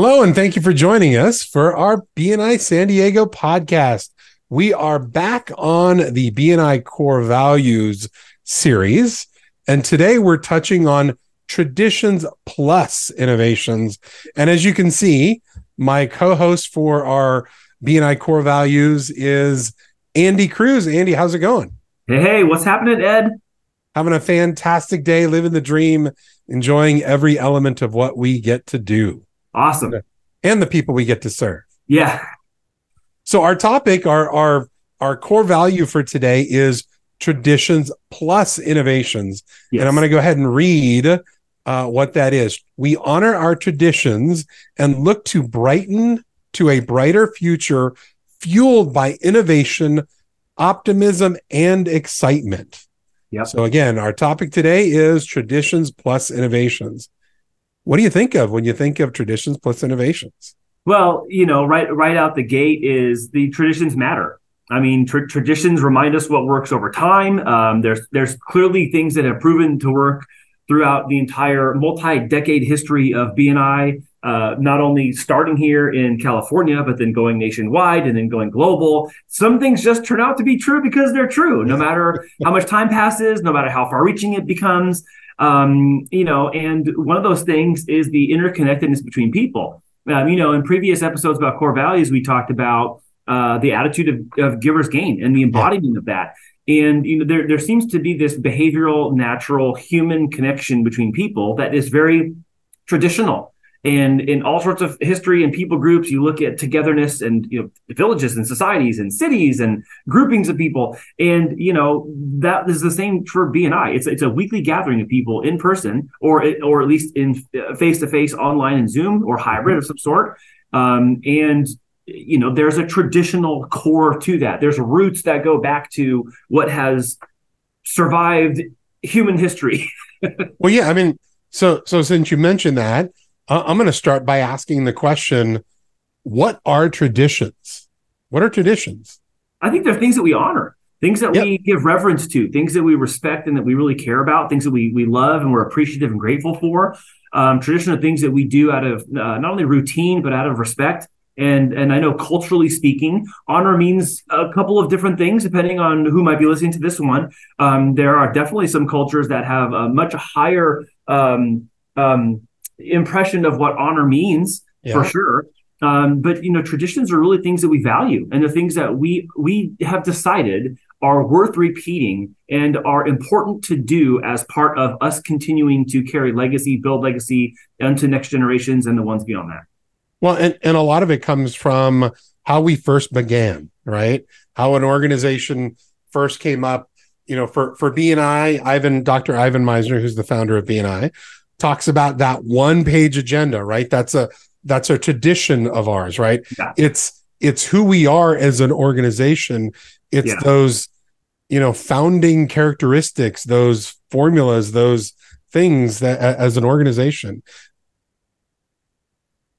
Hello, and thank you for joining us for our BNI San Diego podcast. We are back on the BNI core values series, and today we're touching on traditions plus innovations. And as you can see, my co host for our BNI core values is Andy Cruz. Andy, how's it going? Hey, hey, what's happening, Ed? Having a fantastic day, living the dream, enjoying every element of what we get to do. Awesome. And the people we get to serve. Yeah. So our topic, our our our core value for today is traditions plus innovations. Yes. And I'm going to go ahead and read uh, what that is. We honor our traditions and look to brighten to a brighter future fueled by innovation, optimism, and excitement. Yep. So again, our topic today is traditions plus innovations. What do you think of when you think of traditions plus innovations? Well, you know, right right out the gate is the traditions matter. I mean, tra- traditions remind us what works over time. Um, there's there's clearly things that have proven to work throughout the entire multi-decade history of BNI. Uh, not only starting here in California, but then going nationwide and then going global. Some things just turn out to be true because they're true, no matter how much time passes, no matter how far reaching it becomes. Um, you know, and one of those things is the interconnectedness between people. Um, you know, in previous episodes about core values, we talked about uh, the attitude of, of givers gain and the embodiment of that. And you know, there there seems to be this behavioral, natural, human connection between people that is very traditional. And in all sorts of history and people groups, you look at togetherness and you know villages and societies and cities and groupings of people. And you know that is the same for BNI. It's it's a weekly gathering of people in person, or or at least in face to face, online and Zoom, or hybrid of some sort. Um, and you know there's a traditional core to that there's roots that go back to what has survived human history well yeah i mean so so since you mentioned that i'm going to start by asking the question what are traditions what are traditions i think they're things that we honor things that yep. we give reverence to things that we respect and that we really care about things that we we love and we're appreciative and grateful for um, traditional things that we do out of uh, not only routine but out of respect and and I know culturally speaking, honor means a couple of different things depending on who might be listening to this one. Um, there are definitely some cultures that have a much higher um, um, impression of what honor means yeah. for sure. Um, but you know, traditions are really things that we value, and the things that we we have decided are worth repeating and are important to do as part of us continuing to carry legacy, build legacy into next generations and the ones beyond that. Well, and, and a lot of it comes from how we first began, right? How an organization first came up. You know, for for BNI, Ivan, Dr. Ivan Misner, who's the founder of BNI, talks about that one page agenda, right? That's a that's a tradition of ours, right? Yeah. It's it's who we are as an organization. It's yeah. those, you know, founding characteristics, those formulas, those things that as an organization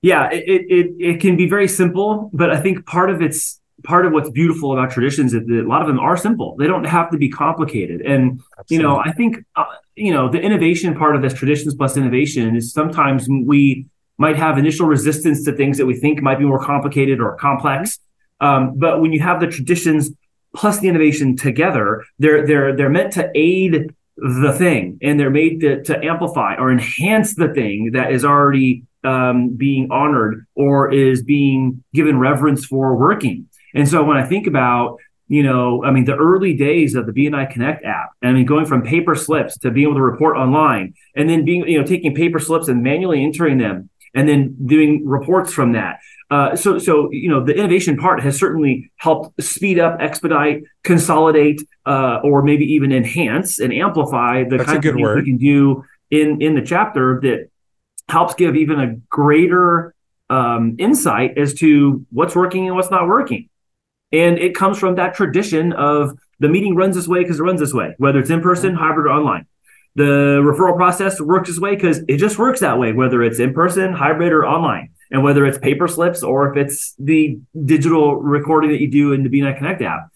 yeah, it, it it can be very simple, but I think part of it's part of what's beautiful about traditions is that a lot of them are simple. They don't have to be complicated. And Absolutely. you know, I think uh, you know the innovation part of this traditions plus innovation is sometimes we might have initial resistance to things that we think might be more complicated or complex. Um, but when you have the traditions plus the innovation together, they're they're they're meant to aid the thing and they're made to, to amplify or enhance the thing that is already um, being honored or is being given reverence for working. And so when I think about, you know, I mean, the early days of the BNI Connect app, I mean, going from paper slips to being able to report online and then being, you know, taking paper slips and manually entering them and then doing reports from that. Uh, so, so you know, the innovation part has certainly helped speed up, expedite, consolidate, uh, or maybe even enhance and amplify the That's kind of things word. we can do in in the chapter that helps give even a greater um, insight as to what's working and what's not working. And it comes from that tradition of the meeting runs this way because it runs this way, whether it's in person, hybrid, or online. The referral process works this way because it just works that way, whether it's in person, hybrid, or online. And whether it's paper slips or if it's the digital recording that you do in the BNI Connect app.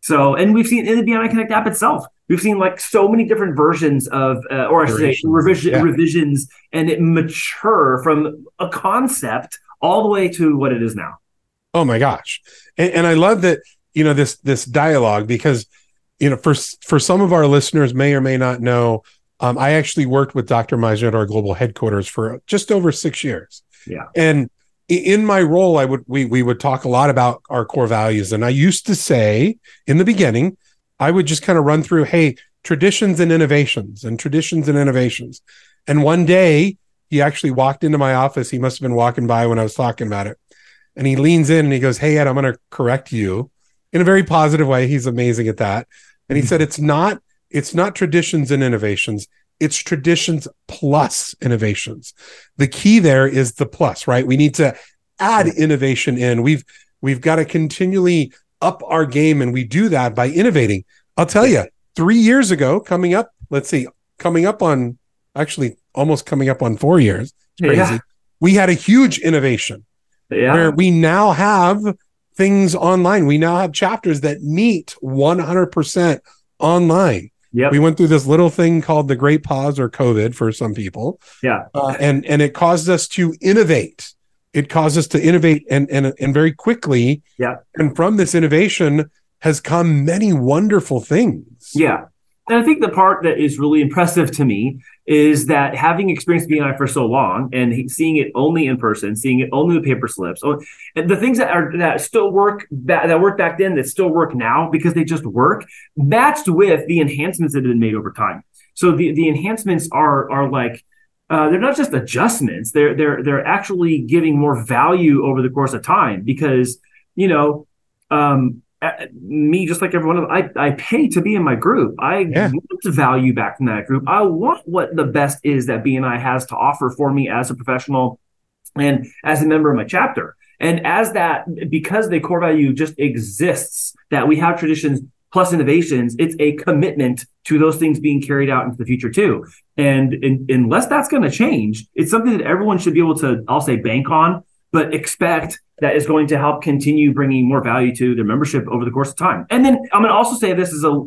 So, and we've seen in the BNI Connect app itself, we've seen like so many different versions of, uh, or I should say, revision, yeah. revisions, and it mature from a concept all the way to what it is now. Oh my gosh. And, and I love that, you know, this, this dialogue because, you know, for, for some of our listeners may or may not know, um, I actually worked with Dr. Misner at our global headquarters for just over six years. Yeah. And in my role, I would we we would talk a lot about our core values. And I used to say in the beginning, I would just kind of run through, hey, traditions and innovations and traditions and innovations. And one day he actually walked into my office. He must have been walking by when I was talking about it. And he leans in and he goes, Hey Ed, I'm gonna correct you in a very positive way. He's amazing at that. And he said, mm-hmm. It's not, it's not traditions and innovations it's traditions plus innovations. The key there is the plus, right? We need to add innovation in. We've we've got to continually up our game and we do that by innovating. I'll tell you, 3 years ago coming up, let's see, coming up on actually almost coming up on 4 years. It's crazy. Yeah. We had a huge innovation. Yeah. Where we now have things online. We now have chapters that meet 100% online. Yep. We went through this little thing called the Great Pause or COVID for some people. Yeah. Uh, and and it caused us to innovate. It caused us to innovate and and and very quickly. Yeah. And from this innovation has come many wonderful things. Yeah. And I think the part that is really impressive to me is that having experienced BNI for so long and seeing it only in person, seeing it only with paper slips, oh, the things that are that still work that, that worked back then that still work now because they just work, matched with the enhancements that have been made over time. So the the enhancements are are like uh, they're not just adjustments; they're they're they're actually giving more value over the course of time because you know um, Uh, me just like everyone I, I pay to be in my group. I yeah. want value back from that group. I want what the best is that bni has to offer for me as a professional and as a member of my chapter. And as that because the core value just exists that we have traditions plus innovations it's a commitment to those things being carried out into the future too. And in, unless that's going to change it's something that everyone should be able to i'll say bank on but expect that is going to help continue bringing more value to their membership over the course of time. And then I'm going to also say this is a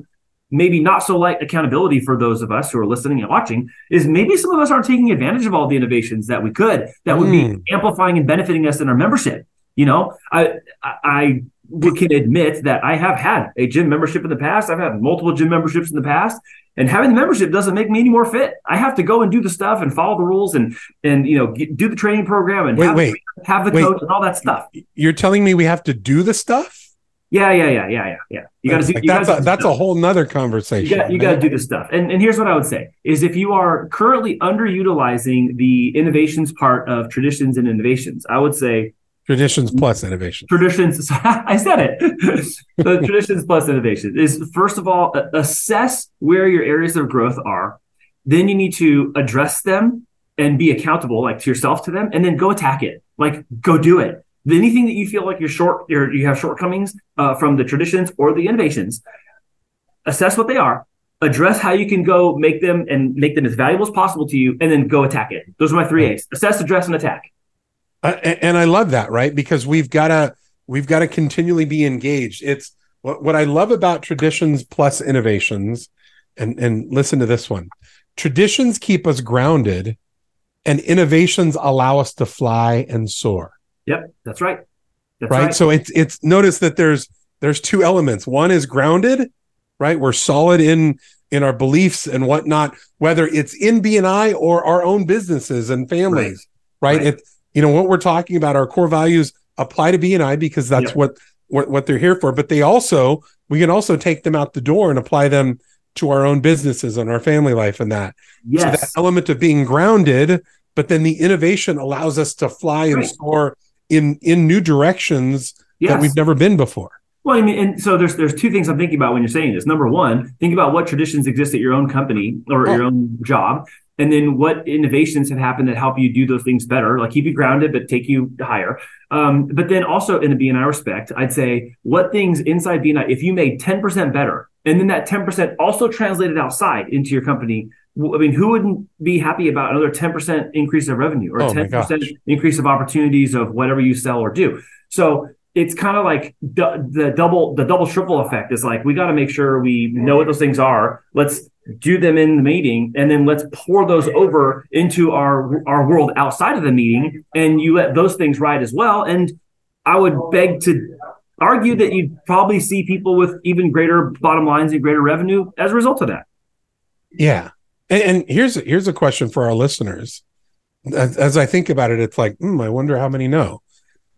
maybe not so light accountability for those of us who are listening and watching is maybe some of us aren't taking advantage of all the innovations that we could that would mm. be hmm. amplifying and benefiting us in our membership. You know, I I can admit that I have had a gym membership in the past. I've had multiple gym memberships in the past, and having the membership doesn't make me any more fit. I have to go and do the stuff and follow the rules and and you know get, do the training program and wait, have, wait, have the wait. coach and all that stuff. You're telling me we have to do the stuff? Yeah, yeah, yeah, yeah, yeah, yeah. You got to. Like that's a, that's a whole nother conversation. You got to do the stuff. And and here's what I would say: is if you are currently underutilizing the innovations part of traditions and innovations, I would say Traditions plus innovation. Traditions. I said it. the traditions plus innovation is first of all assess where your areas of growth are. Then you need to address them and be accountable, like to yourself to them, and then go attack it. Like go do it. Anything that you feel like you're short, you're, you have shortcomings uh, from the traditions or the innovations, assess what they are, address how you can go make them and make them as valuable as possible to you, and then go attack it. Those are my three A's: assess, address, and attack. Uh, and I love that, right? Because we've got to we've got to continually be engaged. It's what what I love about traditions plus innovations, and and listen to this one. Traditions keep us grounded, and innovations allow us to fly and soar. Yep, that's right. That's right? right. So it's it's notice that there's there's two elements. One is grounded, right? We're solid in in our beliefs and whatnot, whether it's in BNI or our own businesses and families, right? right? right. It, you know what we're talking about our core values apply to bni because that's what, what what they're here for but they also we can also take them out the door and apply them to our own businesses and our family life and that yes. so that element of being grounded but then the innovation allows us to fly and right. soar in in new directions yes. that we've never been before well, I mean, and so there's there's two things I'm thinking about when you're saying this. Number one, think about what traditions exist at your own company or oh. your own job, and then what innovations have happened that help you do those things better, like keep you grounded but take you higher. Um, but then also in the BNI respect, I'd say what things inside BNI, if you made 10% better, and then that 10% also translated outside into your company, I mean, who wouldn't be happy about another 10% increase of revenue or oh 10% increase of opportunities of whatever you sell or do? So it's kind of like the double the double triple effect is like we got to make sure we know what those things are let's do them in the meeting, and then let's pour those over into our our world outside of the meeting, and you let those things ride as well. And I would beg to argue that you'd probably see people with even greater bottom lines and greater revenue as a result of that. Yeah, and, and here's here's a question for our listeners. As, as I think about it, it's like, hmm, I wonder how many know.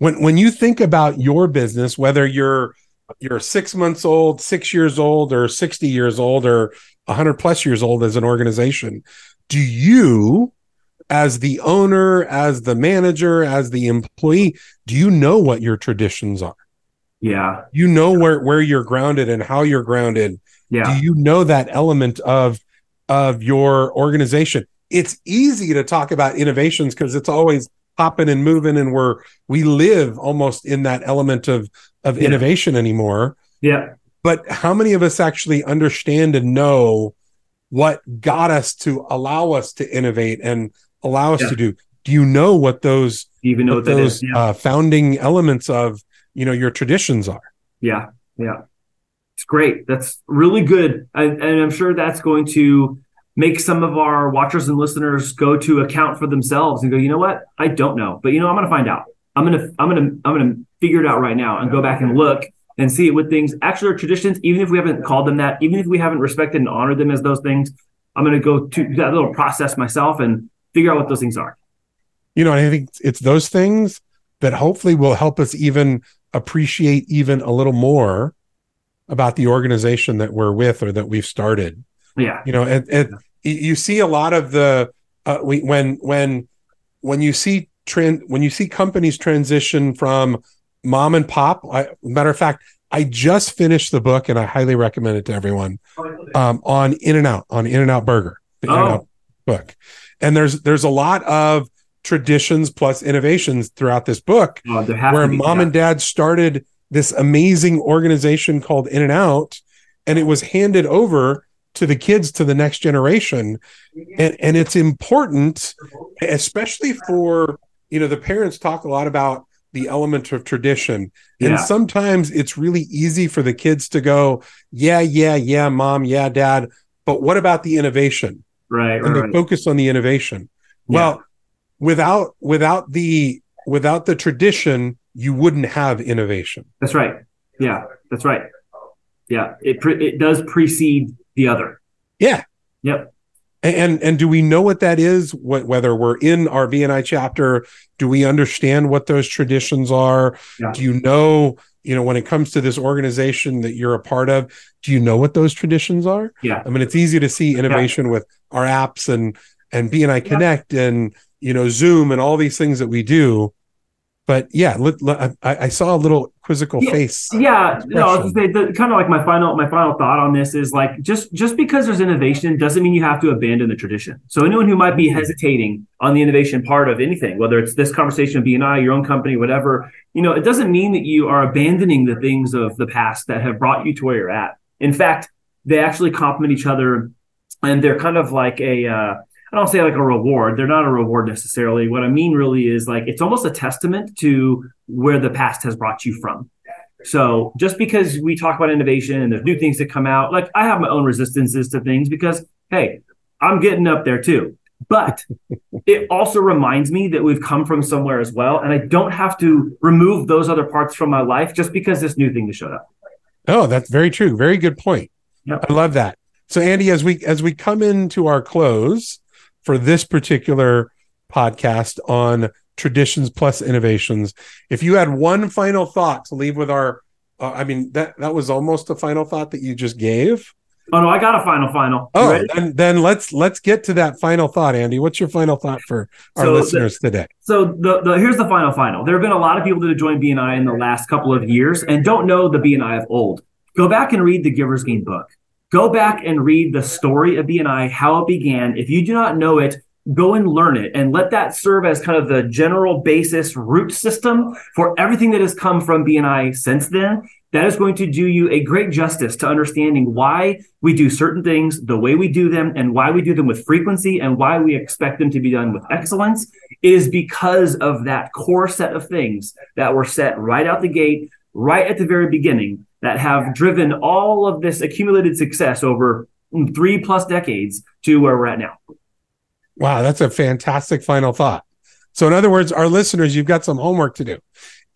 When when you think about your business, whether you're you're six months old, six years old, or 60 years old, or 100 plus years old as an organization, do you, as the owner, as the manager, as the employee, do you know what your traditions are? Yeah. You know where, where you're grounded and how you're grounded. Yeah. Do you know that element of, of your organization? It's easy to talk about innovations because it's always hopping and moving and we're we live almost in that element of of Yeah. innovation anymore Yeah. but how many of us actually understand and know what got us to allow us to innovate and allow us Yeah. to do do you know what those even know what those is? Yeah. uh, founding elements of you know your traditions are Yeah, yeah. It's great. That's really good. And, and I'm sure that's going to make some of our watchers and listeners go to account for themselves and go, you know what? I don't know. But you know, I'm gonna find out. I'm gonna I'm gonna I'm gonna figure it out right now and go back and look and see what things actually are traditions, even if we haven't called them that, even if we haven't respected and honored them as those things, I'm gonna go to that little process myself and figure out what those things are. you know and i think it's those things that hopefully will help us even appreciate even a little more about the organization that we're with or that we've started Yeah. you know and, and y- you see a lot of the uh, we, when when when you see trend when you see companies transition from mom and pop I, matter of fact i just finished the book and i highly recommend it to everyone um, on in and out on in and out burger the in and Oh. out book and there's there's a lot of traditions plus innovations throughout this book has where mom and dad started this amazing organization called In and Out, and it was handed over to the kids to the next generation. And and it's important, especially for you know, the parents talk a lot about the element of tradition. And Yeah. sometimes it's really easy for the kids to go, Yeah, yeah, yeah, mom, yeah, dad. But what about the innovation? right, and right, they right. focus on the innovation. Yeah. Well, without without the without the tradition, you wouldn't have innovation. That's right. Yeah, that's right. Yeah, it pre- it does precede the other. Yeah. Yep. And and do we know what that is? What whether we're in our BNI chapter, do we understand what those traditions are? Yeah. Do you know, you know, when it comes to this organization that you're a part of, do you know what those traditions are? Yeah. I mean, it's easy to see innovation with our apps and and BNI Connect and you know Zoom and all these things that we do. But yeah, let, let- I, I saw a little quizzical Yeah. face. Yeah, no, say the, kind of like my final my final thought on this is like just just because there's innovation doesn't mean you have to abandon the tradition. So anyone who might be hesitating on the innovation part of anything, whether it's this conversation of BNI, your own company, whatever, you know, it doesn't mean that you are abandoning the things of the past that have brought you to where you're at. In fact, they actually complement each other, and they're kind of like a uh, I don't say like a reward. They're not a reward necessarily. What I mean really is like it's almost a testament to where the past has brought you from. So just because we talk about innovation and there's new things that come out, like I have my own resistances to things because hey, I'm getting up there too. But it also reminds me that we've come from somewhere as well, and I don't have to remove those other parts from my life just because this new thing has showed up. Oh, that's very true. Very good point. Yep. I love that. So Andy, as we as we come into our close for this particular podcast on traditions plus innovations, if you had one final thought to leave with our, uh, I mean that that was almost a final thought that you just gave. Oh no, I got a final final. You Oh, ready? then then let's let's get to that final thought, Andy. What's your final thought for our So the- listeners today? So the, the here's the final final. There have been a lot of people that have joined BNI in the last couple of years and don't know the BNI of old. Go back and read the Giver's Gain book. Go back and read the story of BNI, how it began. If you do not know it, go and learn it and let that serve as kind of the general basis root system for everything that has come from BNI since then. That is going to do you a great justice to understanding why we do certain things, the way we do them, and why we do them with frequency, and why we expect them to be done with excellence. It is because of that core set of things that were set right out the gate, right at the very beginning, that have driven all of this accumulated success over three plus decades to where we're at now. Wow, that's a fantastic final thought. So, in other words, our listeners, you've got some homework to do.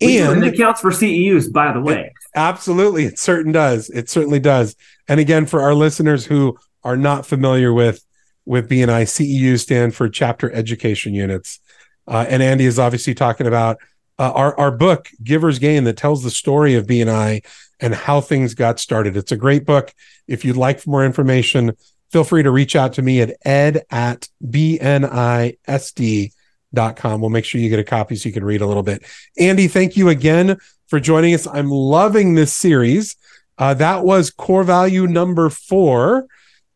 And it counts for CEUs, by the way. It, absolutely, it certain does. It certainly does. And again, for our listeners who are not familiar with with BNI, CEU stand for Chapter Education Units. Uh, and Andy is obviously talking about uh, our our book, Giver's Gain, that tells the story of BNI and how things got started. It's a great book. If you'd like more information, feel free to reach out to me at ed at bnisd com. We'll make sure you get a copy so you can read a little bit. Andy, thank you again for joining us. I'm loving this series. Uh, that was core value number four.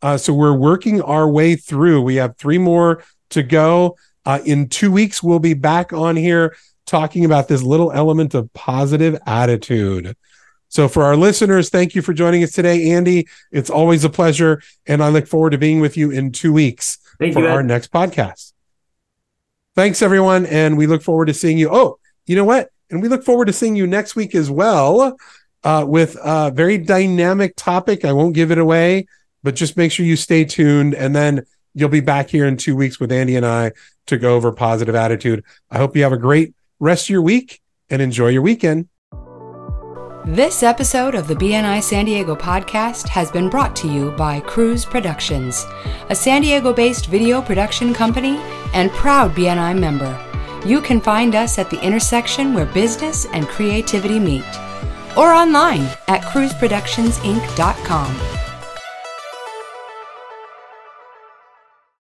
Uh, so we're working our way through. We have three more to go. Uh, in two weeks, we'll be back on here talking about this little element of positive attitude. So, for our listeners, thank you for joining us today, Andy. It's always a pleasure. And I look forward to being with you in two weeks thank for you, our next podcast. Thanks, everyone. And we look forward to seeing you. Oh, you know what? And we look forward to seeing you next week as well uh, with a very dynamic topic. I won't give it away, but just make sure you stay tuned. And then you'll be back here in two weeks with Andy and I to go over positive attitude. I hope you have a great rest of your week and enjoy your weekend. This episode of the BNI San Diego podcast has been brought to you by Cruise Productions, a San Diego based video production company and proud BNI member. You can find us at the intersection where business and creativity meet, or online at cruiseproductionsinc.com.